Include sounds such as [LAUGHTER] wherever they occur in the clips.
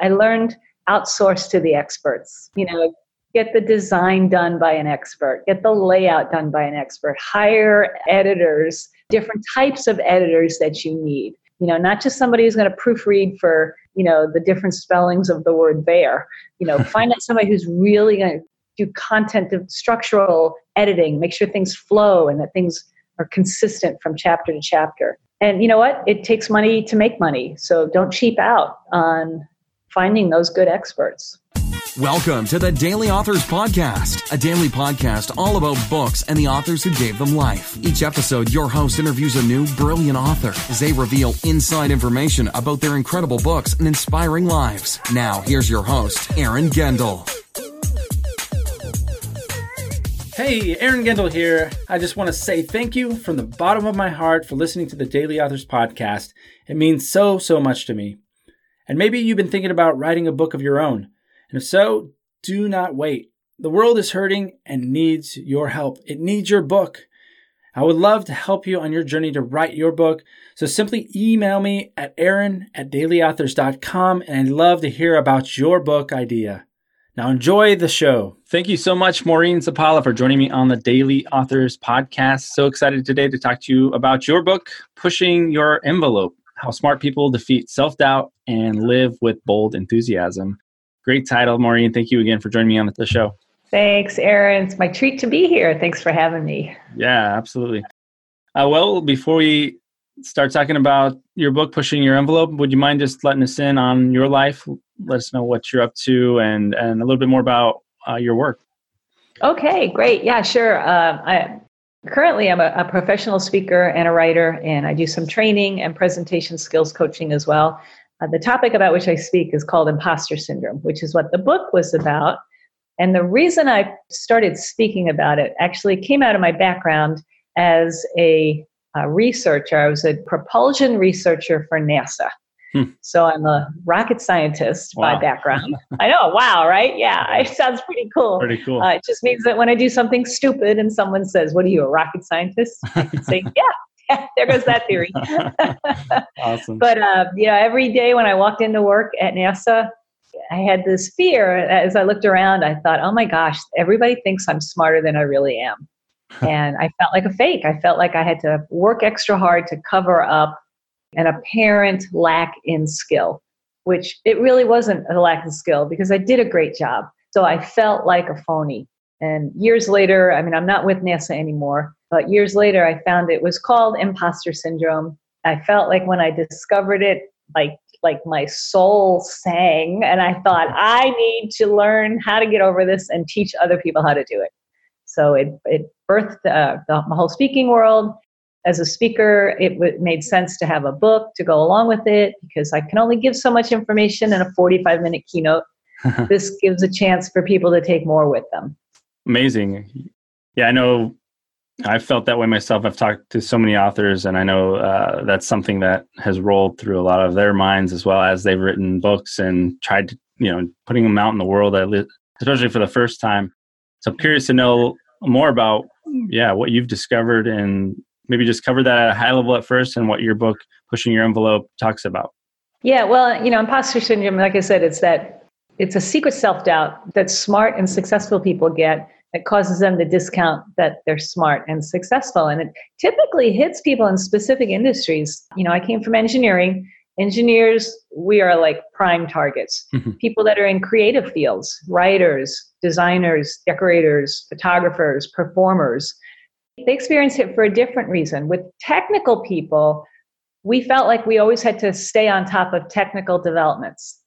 I learned outsource to the experts. You know, get the design done by an expert, get the layout done by an expert, hire editors, different types of editors that you need. You know, not just somebody who's going to proofread for, you know, the different spellings of the word bear. You know, [LAUGHS] find out somebody who's really going to do content of structural editing, make sure things flow and that things are consistent from chapter to chapter. And you know what? It takes money to make money. So don't cheap out on finding those good experts. Welcome to the Daily Authors Podcast, a daily podcast all about books and the authors who gave them life. Each episode, your host interviews a new brilliant author as they reveal inside information about their incredible books and inspiring lives. Now, here's your host, Aaron Gendel. Hey, Aaron Gendel here. I just want to say thank you from the bottom of my heart for listening to the Daily Authors Podcast. It means so, so much to me. And maybe you've been thinking about writing a book of your own. And if so, do not wait. The world is hurting and needs your help. It needs your book. I would love to help you on your journey to write your book. So simply email me at aaron at dailyauthors.com and I'd love to hear about your book idea. Now, enjoy the show. Thank you so much, Maureen Zappala, for joining me on the Daily Authors podcast. So excited today to talk to you about your book, Pushing Your Envelope How Smart People Defeat Self Doubt and Live with Bold Enthusiasm. Great title, Maureen. Thank you again for joining me on the show. Thanks, Aaron. It's my treat to be here. Thanks for having me. Yeah, absolutely. Uh, well, before we start talking about your book, Pushing Your Envelope, would you mind just letting us in on your life, let us know what you're up to and and a little bit more about uh, your work. Okay, great. Yeah, sure. Uh, I currently I'm a, a, professional speaker and a writer, and I do some training and presentation skills coaching as well. Uh, the topic about which I speak is called imposter syndrome, which is what the book was about. And the reason I started speaking about it actually came out of my background as a, a researcher. I was a propulsion researcher for NASA. Hmm. So I'm a rocket scientist wow. by background. I know, wow, right? [LAUGHS] Yeah, it sounds pretty cool. Pretty cool. Uh, it just means that when I do something stupid and someone says, "What are you, a rocket scientist?" I can say, [LAUGHS] [LAUGHS] "Yeah." there goes that theory. awesome. But uh, yeah, every day when I walked into work at NASA, I had this fear. As I looked around, I thought, "Oh my gosh, everybody thinks I'm smarter than I really am," and I felt like a fake. I felt like I had to work extra hard to cover up an apparent lack in skill, which it really wasn't a lack of skill because I did a great job. So I felt like a phony. And years later, I mean, I'm not with NASA anymore, but years later, I found it was called imposter syndrome. I felt like when I discovered it, like like my soul sang, and I thought I need to learn how to get over this and teach other people how to do it. So it it birthed uh, the whole speaking world as a speaker, it w- made sense to have a book to go along with it because I can only give so much information in a 45 minute keynote. [LAUGHS] this gives a chance for people to take more with them. Amazing. Yeah, I know I felt that way myself. I've talked to so many authors, and I know uh, that's something that has rolled through a lot of their minds as well as they've written books and tried to, you know, putting them out in the world, especially for the first time. So I'm curious to know more about, yeah, what you've discovered and maybe just cover that at a high level at first and what your book pushing your envelope talks about. Yeah well you know imposter syndrome like i said it's that it's a secret self-doubt that smart and successful people get that causes them to discount that they're smart and successful. And it typically hits people in specific industries. You know i came from engineering. Engineers we are like prime targets. Mm-hmm. people that are in creative fields writers designers decorators photographers performers they experienced it for a different reason. With technical people, we felt like we always had to stay on top of technical developments.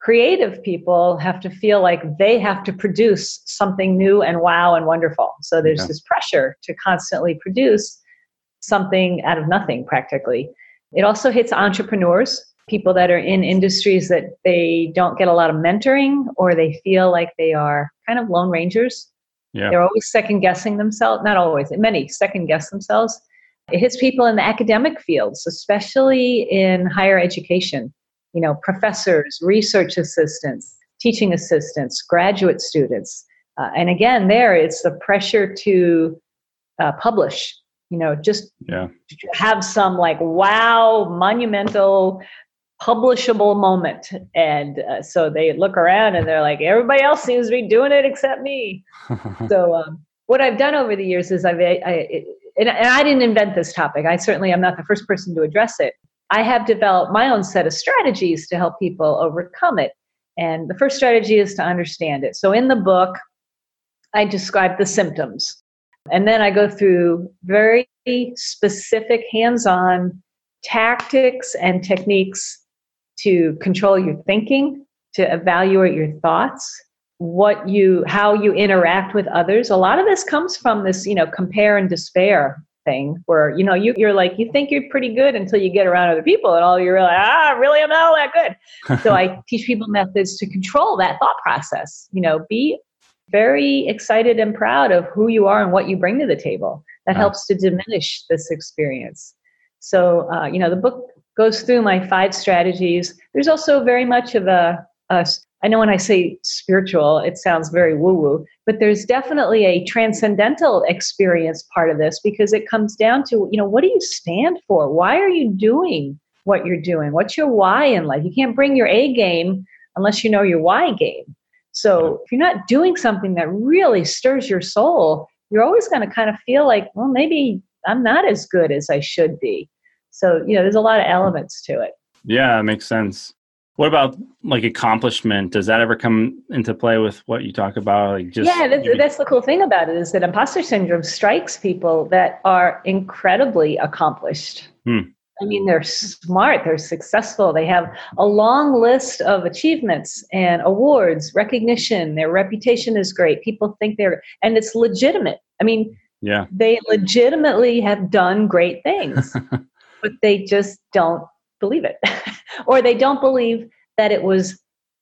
Creative people have to feel like they have to produce something new and wow and wonderful. So there's this pressure to constantly produce something out of nothing practically. It also hits entrepreneurs, people that are in industries that they don't get a lot of mentoring or they feel like they are kind of lone rangers yeah. They're always second guessing themselves, not always, many second guess themselves. It hits people in the academic fields, especially in higher education. You know, professors, research assistants, teaching assistants, graduate students. Uh, and again, there it's the pressure to uh, publish, you know, just yeah. have some like wow, monumental publishable moment. And uh, so they look around and they're like, everybody else seems to be doing it except me. [LAUGHS] so um, what I've done over the years is I've, I, I and, and I didn't invent this topic. I certainly am not the first person to address it. I have developed my own set of strategies to help people overcome it. And the first strategy is to understand it. So in the book, I describe the symptoms. And then I go through very specific hands on tactics and techniques to control your thinking, to evaluate your thoughts, what you how you interact with others. A lot of this comes from this, you know, compare and despair thing where you know you, you're like you think you're pretty good until you get around other people and all you're like ah really? I'm not all that good. [LAUGHS] So i teach people methods to control that thought process. You know be very excited and proud of who you are and what you bring to the table. That helps to diminish this experience. So uh, you know the book goes through my five strategies there's also very much of a, a I know when I say spiritual, it sounds very woo woo, but there's definitely a transcendental experience part of this because it comes down to, you know, what do you stand for? Why are you doing what you're doing? What's your why in life? You can't bring your A game unless you know your why game. So if you're not doing something that really stirs your soul, you're always going to kind of feel like, well, maybe I'm not as good as I should be. So, you know, there's a lot of elements to it. Yeah, it makes sense. What about like accomplishment? Does that ever come into play with what you talk about? Like just yeah, that's, that's the cool thing about it is that imposter syndrome strikes people that are incredibly accomplished. Hmm. I mean, they're smart, they're successful, they have a long list of achievements and awards, recognition, their reputation is great. People think they're, and it's legitimate. I mean, yeah, they legitimately have done great things, [LAUGHS] but they just don't believe it. [LAUGHS] or they don't believe that it was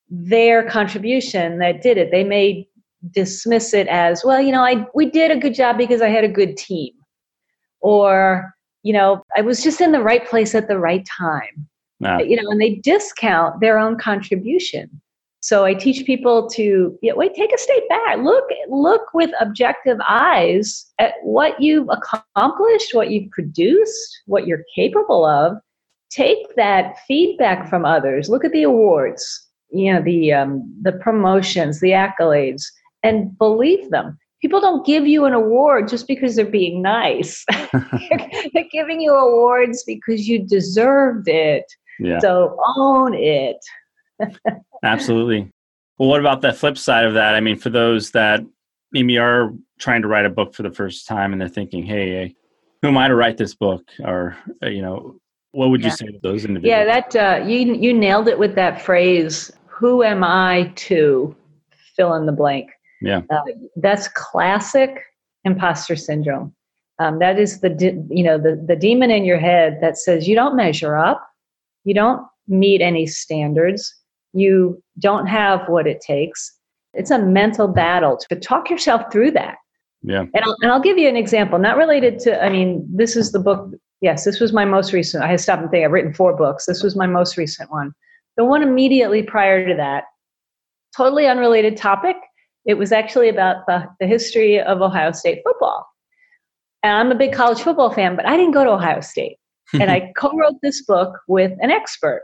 their contribution that did it. They may dismiss it as, well, you know, I we did a good job because I had a good team. Or, you know, I was just in the right place at the right time. You know, and they discount their own contribution. So I teach people to yeah, wait, take a step back, look, look with objective eyes at what you've accomplished, what you've produced, what you're capable of, take that feedback from others. Look at the awards you know the um, the promotions the accolades and believe them. People don't give you an award just because they're being nice. [LAUGHS] They're giving you awards because you deserved it. Yeah. so own it absolutely well what about the flip side of that i mean for those that maybe are trying to write a book for the first time and they're thinking hey who am i to write this book or uh, you know what would you say to those individuals? Yeah, that uh, you you nailed it with that phrase. Who am I to fill in the blank? Yeah, uh, that's classic imposter syndrome. Um, that is the de- you know the the demon in your head that says you don't measure up, you don't meet any standards, you don't have what it takes. It's a mental battle to talk yourself through that. Yeah. And I'll, and I'll give you an example, not related to, I mean, this is the book Yes, this was my most recent. I had stopped and think. I've written four books. This was my most recent one. The one immediately prior to that, totally unrelated topic. It was actually about the, the history of Ohio State football. And I'm a big college football fan, but I didn't go to Ohio State. and I [LAUGHS] co wrote this book with an expert.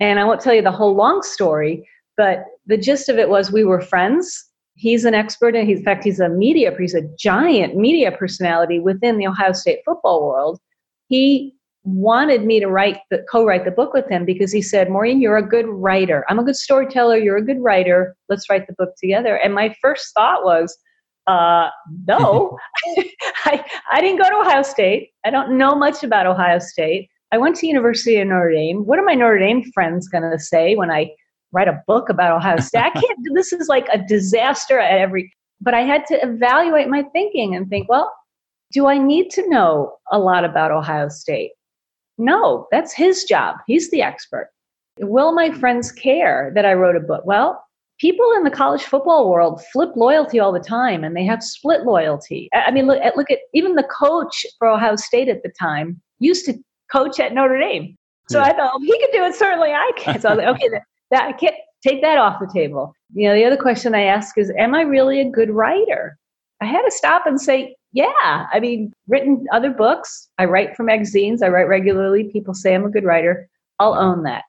And I won't tell you the whole long story, but the gist of it was we were friends. He's an expert, and he's, in fact, he's a media, he's a giant media personality within the Ohio State football world he wanted me to write the co-write the book with him because he said, Maureen, you're a good writer. I'm a good storyteller. You're a good writer. Let's write the book together. And my first thought was, uh, no, [LAUGHS] [LAUGHS] I, I didn't go to Ohio State. I don't know much about Ohio State. I went to University of Notre Dame. What are my Notre Dame friends going to say when I write a book about Ohio State? I can't. [LAUGHS] This is like a disaster at every. But I had to evaluate my thinking and think, well, do I need to know a lot about Ohio State? No, that's his job. He's the expert. Will my friends care that I wrote a book? Well, people in the college football world flip loyalty all the time and they have split loyalty. I mean, look at, look at even the coach for Ohio State at the time used to coach at Notre Dame. So yeah. I thought, he could do it, certainly I can. So I was like, okay, [LAUGHS] that, that, I can't take that off the table. You know, the other question I ask is, am I really a good writer? I had to stop and say, yeah, I mean, written other books. I write for magazines. I write regularly. People say I'm a good writer. I'll own that.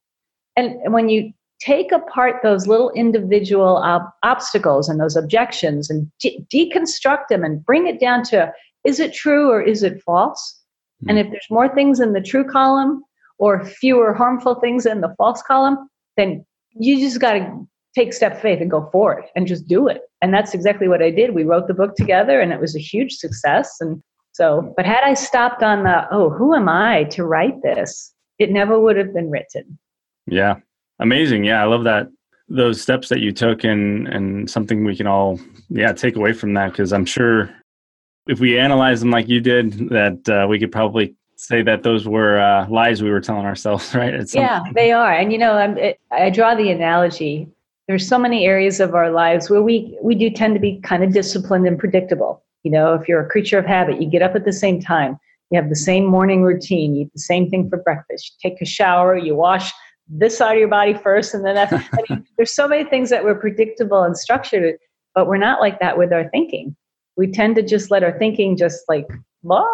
And when you take apart those little individual ob- obstacles and those objections and de- deconstruct them and bring it down to is it true or is it false? Mm-hmm. And if there's more things in the true column or fewer harmful things in the false column, then you just got to take step faith and go for it and just do it. And that's exactly what I did. We wrote the book together and it was a huge success. And so, but had I stopped on the, oh, who am I to write this? It never would have been written. Yeah. Amazing. Yeah. I love that. Those steps that you took and, and something we can all, yeah, take away from that. Cause I'm sure if we analyze them like you did, that uh, we could probably say that those were uh, lies we were telling ourselves, [LAUGHS] right? yeah, point. they are. And you know, it, i draw the analogy. There's so many areas of our lives where we we do tend to be kind of disciplined and predictable. You know, if you're a creature of habit, you get up at the same time, you have the same morning routine, you eat the same thing for breakfast, you take a shower, you wash this side of your body first, and then [LAUGHS] I mean, there's so many things that we're predictable and structured, but we're not like that with our thinking. We tend to just let our thinking just like blah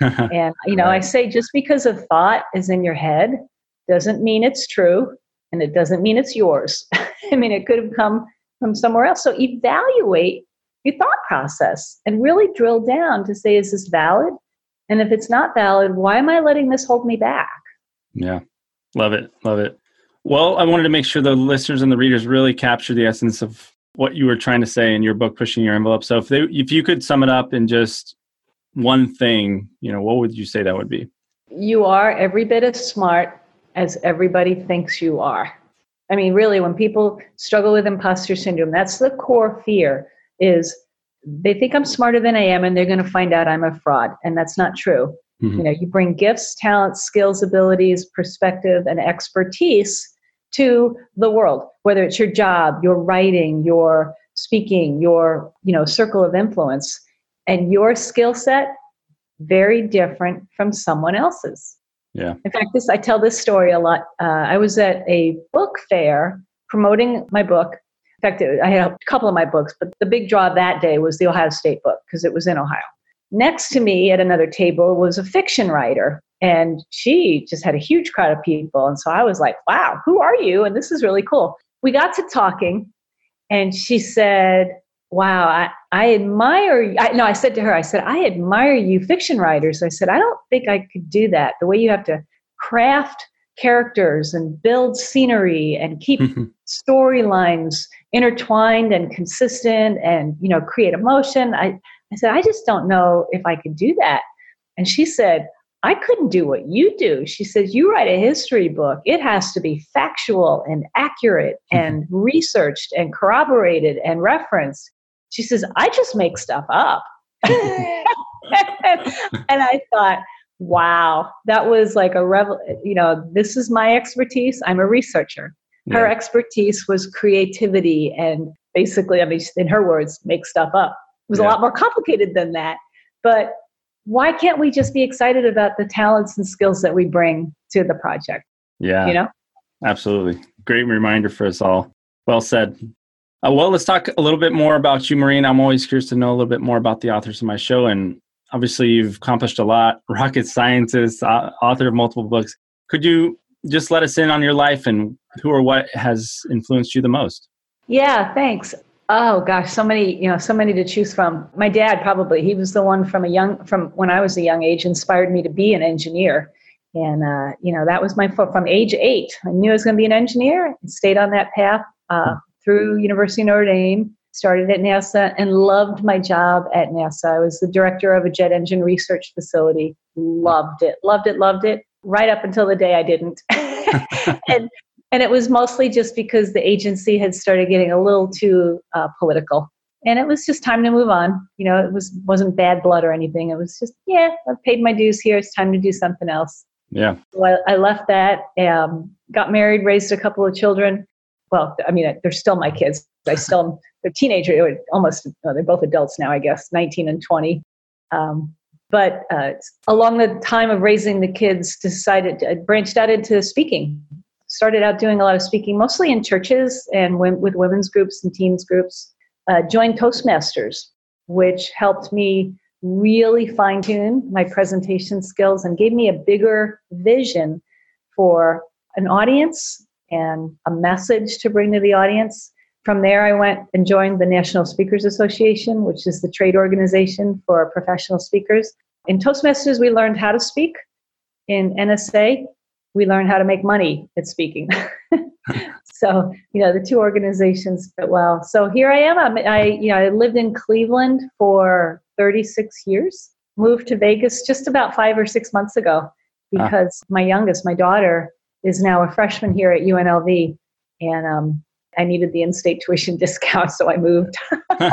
[LAUGHS] and you know, right. I say just because a thought is in your head doesn't mean it's true and it doesn't mean it's yours. [LAUGHS] I mean, it could have come from somewhere else. So evaluate your thought process and really drill down to say, is this valid? And if it's not valid, why am I letting this hold me back? Yeah. Love it. Love it. Well, I wanted to make sure the listeners and the readers really capture the essence of what you were trying to say in your book, Pushing Your Envelope. So if they, if you could sum it up in just one thing, you know, what would you say that would be? You are every bit as smart as everybody thinks you are. I mean, really, when people struggle with imposter syndrome, that's the core fear is they think I'm smarter than I am and they're going to find out I'm a fraud. And that's not true. Mm-hmm. You know, you bring gifts, talents, skills, abilities, perspective, and expertise to the world, whether it's your job, your writing, your speaking, your, you know, circle of influence and your skill set very different from someone else's. Yeah. In fact, this I tell this story a lot. Uh, I was at a book fair promoting my book. In fact, I had a couple of my books, but the big draw that day was the Ohio State book because it was in Ohio. Next to me at another table was a fiction writer, and she just had a huge crowd of people. And so I was like, wow, who are you? And this is really cool. We got to talking, and she said, wow, I, I admire, I, no, I said to her, I said, I admire you fiction writers. I said, I don't think I could do that. The way you have to craft characters and build scenery and keep [LAUGHS] mm-hmm. storylines intertwined and consistent and, you know, create emotion. I, I said, I just don't know if I could do that. And she said, I couldn't do what you do. She says, You write a history book. It has to be factual and accurate mm-hmm. and researched and corroborated and referenced. She says, I just make stuff up. [LAUGHS] and I thought, wow, that was like a revel, you know, this is my expertise. I'm a researcher. Yeah. Her expertise was creativity and basically, I mean, in her words, make stuff up. It was yeah. a lot more complicated than that. But why can't we just be excited about the talents and skills that we bring to the project? Yeah. You know? Absolutely. Great reminder for us all. Well said. Uh, well, let's talk a little bit more about you, Maureen. I'm always curious to know a little bit more about the authors of my show. And obviously, you've accomplished a lot [LAUGHS] rocket scientist, uh, author of multiple books. Could you just let us in on your life and who or what has influenced you the most? Yeah, thanks. Oh gosh, so many, you know, so many to choose from. My dad probably, he was the one from a young from when I was a young age inspired me to be an engineer. And uh, you know, that was my from age 8. I knew I was going to be an engineer and stayed on that path. Uh, through University of Notre Dame, started at NASA, and loved my job at NASA. I was the director of a jet engine research facility. Loved it, loved it, loved it, right up until the day I didn't. [LAUGHS] and and it was mostly just because the agency had started getting a little too uh, political. And it was just time to move on. You know it was wasn't bad blood or anything. It was just yeah i've paid my dues here. It's time to do something else. Yeah. So I, I left that um, got married raised a couple of children. Well, I mean, they're still my kids. I still, they're teenagers, almost, they're both adults now, I guess, 19 and 20. Um, but uh, along the time of raising the kids, decided, to, branched out into speaking. Started out doing a lot of speaking, mostly in churches and with women's groups and teens groups. Uh, joined Toastmasters, which helped me really fine tune my presentation skills and gave me a bigger vision for an audience and a message to bring to the audience. From there, I went and joined the National Speakers Association, which is the trade organization for professional speakers. In Toastmasters, we learned how to speak. In NSA, we learn how to make money at speaking. [LAUGHS] so, you know, the two organizations fit well. So here I am. I'm, I, you know, I lived in Cleveland for 36 years, moved to Vegas just about five or six months ago because ah. my youngest, my daughter, is now a freshman here at UNLV. And um, I needed the in-state tuition [LAUGHS] discount, so I moved. [LAUGHS]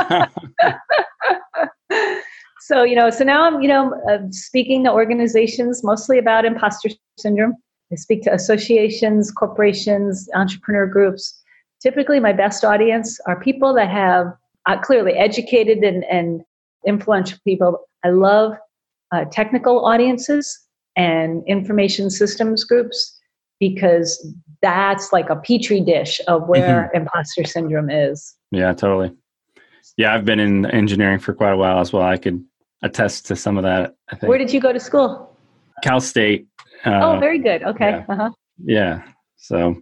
so you know, so now I'm you know uh, speaking to organizations mostly about imposter syndrome. I speak to associations, corporations, entrepreneur groups. Typically, my best audience are people that have uh, clearly educated and, and influential people. I love uh, technical audiences and information systems groups because that's like a petri dish of where mm-hmm. imposter syndrome is. Yeah, totally. Yeah, I've been in engineering for quite a while as well. I could attest to some of that. I think. Where did you go to school? Cal State. Uh, oh, very good. Okay. Yeah. Uh-huh. yeah. So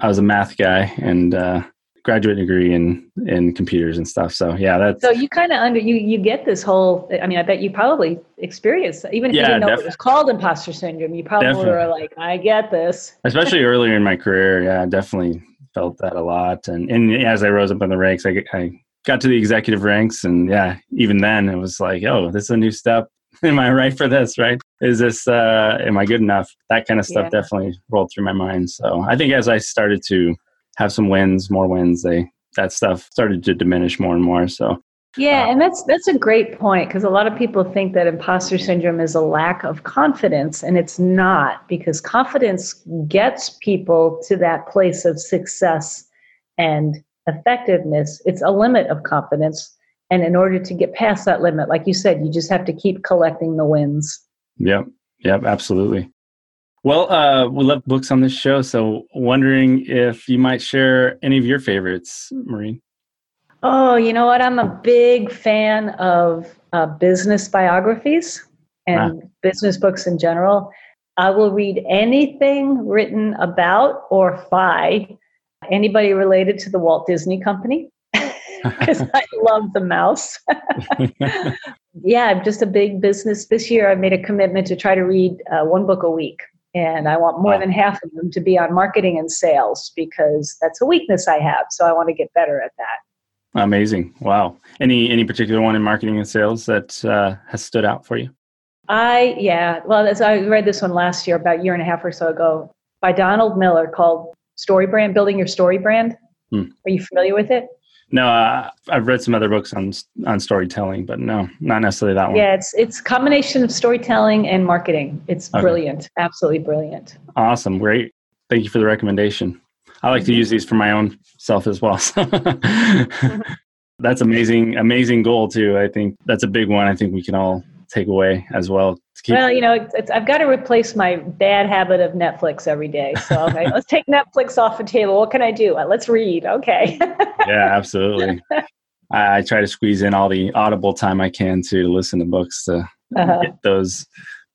I was a math guy and uh, graduate degree in in computers and stuff. So yeah, that's so you kind of under you you get this whole. I mean, I bet you probably experienced even if yeah, you didn't know def- it was called imposter syndrome. You probably definitely. were like, I get this. [LAUGHS] Especially earlier in my career, yeah, I definitely felt that a lot. And and as I rose up in the ranks, I I got to the executive ranks, and yeah, even then it was like, oh, this is a new step. [LAUGHS] am I right for this? Right? Is this? uh Am I good enough? That kind of stuff yeah. definitely rolled through my mind. So I think as I started to have some wins, more wins, they that stuff started to diminish more and more. So yeah, uh, and that's that's a great point because a lot of people think that imposter syndrome is a lack of confidence, and it's not because confidence gets people to that place of success and effectiveness. It's a limit of confidence, and in order to get past that limit, like you said, you just have to keep collecting the wins. Yep, yep, absolutely. Well, uh, we love books on this show, so wondering if you might share any of your favorites, Maureen. Oh, you know what? I'm a big fan of uh, business biographies and ah. business books in general. I will read anything written about or by anybody related to the Walt Disney Company [LAUGHS] because I love the mouse. [LAUGHS] yeah, I'm just a big business. This year, I made a commitment to try to read uh, one book a week and I want more wow. than half of them to be on marketing and sales because that's a weakness I have. So I want to get better at that. Amazing! Wow. Any any particular one in marketing and sales that uh, has stood out for you? I yeah. Well, as I read this one last year, about a year and a half or so ago, by Donald Miller, called Story Brand: Building Your Story Brand. Hmm. Are you familiar with it? No, uh, I've read some other books on on storytelling, but no, not necessarily that one. Yeah, it's it's combination of storytelling and marketing. It's okay. brilliant, absolutely brilliant. Awesome, great. Thank you for the recommendation. I like mm-hmm. to use these for my own self as well. mm-hmm. [LAUGHS] That's amazing, amazing goal too. I think that's a big one. I think we can all take away as well. well, you know, it's, it's, I've got to replace my bad habit of Netflix every day. So okay, let's take Netflix off the table. What can I do? Uh, let's read. Okay. [LAUGHS] yeah, absolutely. I, I, try to squeeze in all the audible time I can to listen to books to uh-huh. get those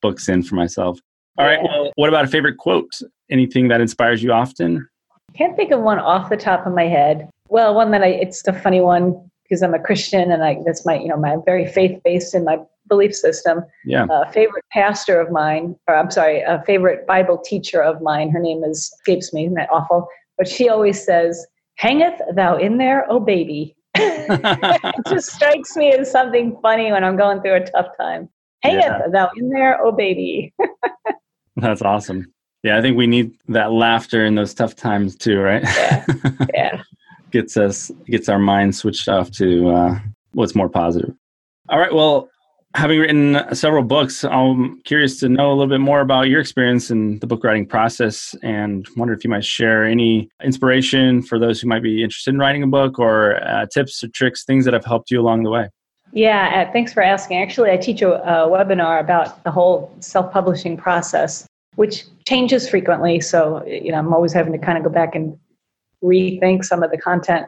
books in for myself. All right. Well, what about a favorite quote? Anything that inspires you often? Can't think of one off the top of my head. Well, one that I, it's a funny one because I'm a Christian and I, that's my, you know, my very faith based in my belief system. Yeah. A favorite pastor of mine, or I'm sorry, a favorite Bible teacher of mine. Her name is escapes me. Isn't that awful? But she always says, "Hangeth thou in there, oh baby." [LAUGHS] [LAUGHS] it just strikes me as something funny when I'm going through a tough time. Hangeth yeah. thou in there, oh baby. [LAUGHS] That's awesome. Yeah, I think we need that laughter in those tough times too, right? Yeah. Yeah. gets us gets our mind switched off to uh, what's more positive. All right. Well, having written several books, I'm curious to know a little bit more about your experience in the book writing process and wonder if you might share any inspiration for those who might be interested in writing a book or uh, tips or tricks, things that have helped you along the way. Yeah, uh, thanks for asking. Actually, I teach a, a webinar about the whole self publishing process, which changes frequently. So, you know, I'm always having to kind of go back and rethink some of the content.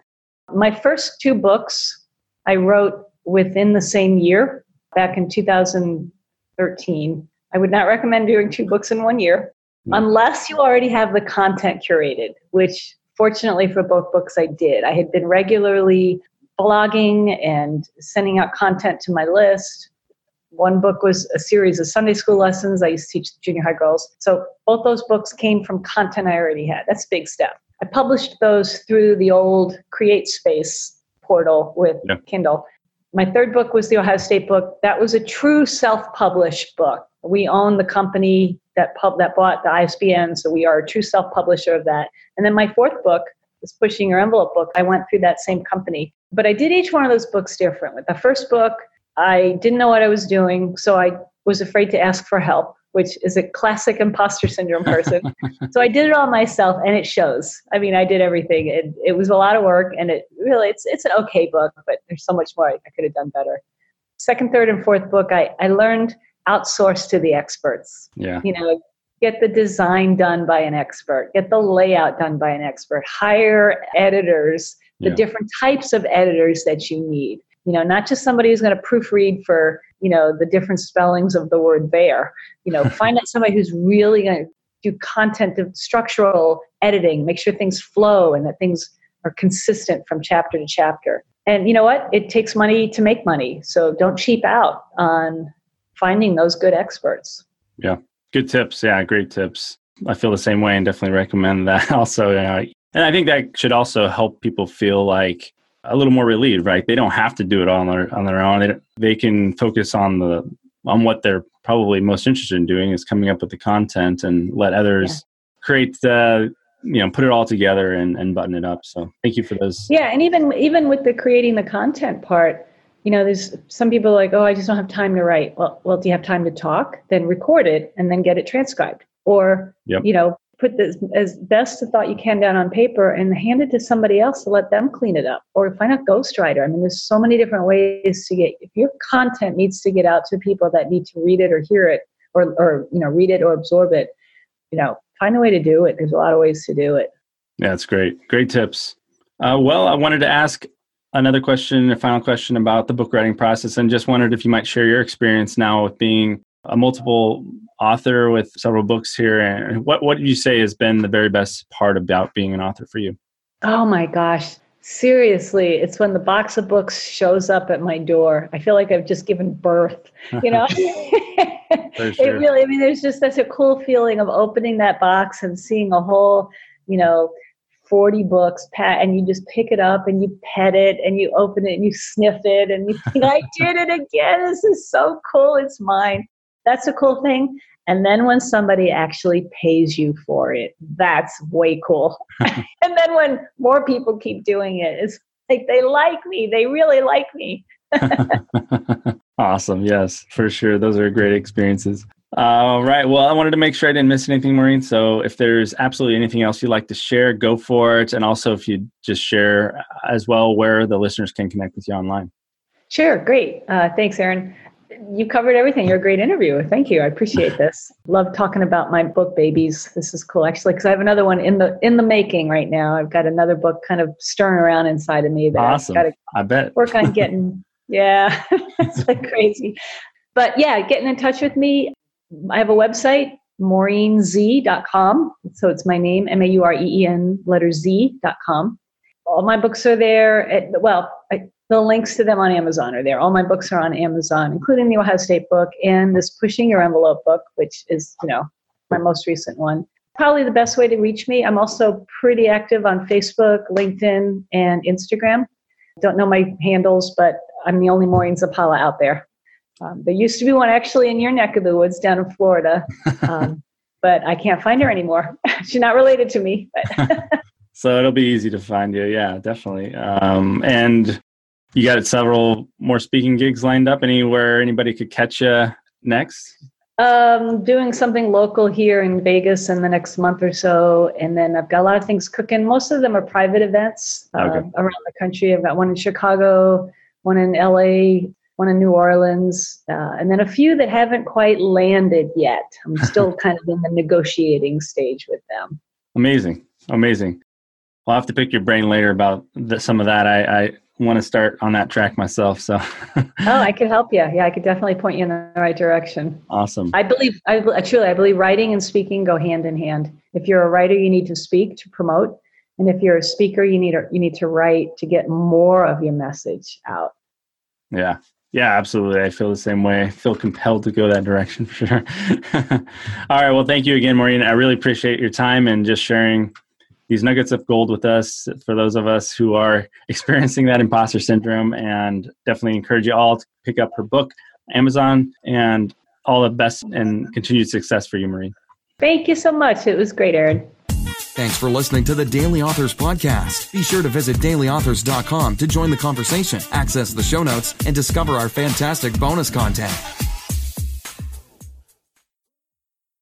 My first two books I wrote within the same year back in 2013. I would not recommend doing two books in one year. unless you already have the content curated, which fortunately for both books I did. I had been regularly blogging and sending out content to my list. One book was a series of Sunday school lessons. I used to teach junior high girls. So both those books came from content I already had. That's a big step. I published those through the old CreateSpace portal with yeah. Kindle. My third book was the Ohio State book. That was a true self-published book. We own the company that pub that bought the ISBN, so we are a true self-publisher of that. And then my fourth book, this Pushing Your Envelope book, I went through that same company. But I did each one of those books different. With the first book, I didn't know what I was doing, so I was afraid to ask for help, which is a classic imposter syndrome person. [LAUGHS] so I did it all myself, and it shows. I mean, I did everything. It, it was a lot of work, and it really it's it's an okay book, but there's so much more I, I could have done better. Second, third, and fourth book, I I learned outsource to the experts. Yeah. You know, get the design done by an expert, get the layout done by an expert, hire editors, the yeah. different types of editors that you need. You know, not just somebody who's going to proofread for, you know, the different spellings of the word bear. You know, [LAUGHS] find out somebody who's really going to do content of structural editing, make sure things flow and that things are consistent from chapter to chapter. And you know what? It takes money to make money. So don't cheap out on finding those good experts. Yeah. Good tips. Yeah, great tips. I feel the same way and definitely recommend that [LAUGHS] also. You know, and I think that should also help people feel like a little more relieved, right? They don't have to do it on their on their own. They, they can focus on the on what they're probably most interested in doing is coming up with the content and let others yeah. create the you know put it all together and, and button it up so thank you for those yeah and even even with the creating the content part you know, there's some people like, oh, I just don't have time to write. Well, well, do you have time to talk? Then record it and then get it transcribed. Or, yep. you know, put this as best a thought you can down on paper and hand it to somebody else to let them clean it up. Or find a ghostwriter. I mean, there's so many different ways to get, if your content needs to get out to people that need to read it or hear it or, or you know, read it or absorb it, you know, find a way to do it. There's a lot of ways to do it. Yeah, that's great. Great tips. Uh, well, I wanted to ask another question, a final question about the book writing process, and just wondered if you might share your experience now with being a multiple author with several books here. And what what do you say has been the very best part about being an author for you? Oh my gosh. Seriously, it's when the box of books shows up at my door. I feel like I've just given birth, you know? [LAUGHS] [LAUGHS] sure. It really, I mean, there's just such a cool feeling of opening that box and seeing a whole, you know, 40 books pat and you just pick it up and you pet it and you open it and you sniff it and you think i did it again this is so cool it's mine that's a cool thing and then when somebody actually pays you for it that's way cool [LAUGHS] [LAUGHS] and then when more people keep doing it it's like they like me they really like me [LAUGHS] awesome yes for sure those are great experiences all right. Well, I wanted to make sure I didn't miss anything, Maureen. So if there's absolutely anything else you'd like to share, go for it. And also, if you just share as well where the listeners can connect with you online. Sure. Great. Uh, thanks, Aaron. You covered everything. You're a great interviewer. Thank you. I appreciate this. Love talking about my book babies. This is cool, actually, because I have another one in the in the making right now. I've got another book kind of stirring around inside of me that awesome. I've got to I bet work on getting. yeah, [LAUGHS] it's like crazy. But yeah, getting in touch with me. I have a website, maureenz.com. So it's my name, M A U R E E N, letter Z.com. All my books are there. At, well, I, the links to them on Amazon are there. All my books are on Amazon, including the Ohio State book and this Pushing Your Envelope book, which is, you know, my most recent one. Probably the best way to reach me. I'm also pretty active on Facebook, LinkedIn, and Instagram. Don't know my handles, but I'm the only Maureen Zappala out there. Um, there used to be one actually in your neck of the woods down in Florida, [LAUGHS] um, but I can't find her anymore. [LAUGHS] She's not related to me. [LAUGHS] so it'll be easy to find you. Yeah, definitely. Um, and you got several more speaking gigs lined up. Anywhere anybody could catch you next? Um, doing something local here in Vegas in the next month or so, and then I've got a lot of things cooking. Most of them are private events uh, okay. around the country. I've got one in Chicago, one in LA, one in New Orleans, uh, and then a few that haven't quite landed yet. I'm [LAUGHS] still kind of in the negotiating stage with them. Amazing, amazing. I'll have to pick your brain later about the, some of that. I, I want to start on that track myself. So, [LAUGHS] oh, I could help you. Yeah, I could definitely point you in the right direction. Awesome. I believe, I uh, truly, I believe writing and speaking go hand in hand. If you're a writer, you need to speak to promote, and if you're a speaker, you need you need to write to get more of your message out. Yeah, yeah, absolutely. I feel the same way. I feel compelled to go that direction for sure. [LAUGHS] All right. Well, thank you again, Maureen. I really appreciate your time and just sharing these nuggets of gold with us for those of us who are [LAUGHS] experiencing that imposter syndrome and definitely encourage you all to pick up her book amazon and all the best and continued success for you marie thank you so much it was great aaron Thanks for listening to the Daily Authors Podcast. Be sure to visit dailyauthors.com to join the conversation, access the show notes, and discover our fantastic bonus content.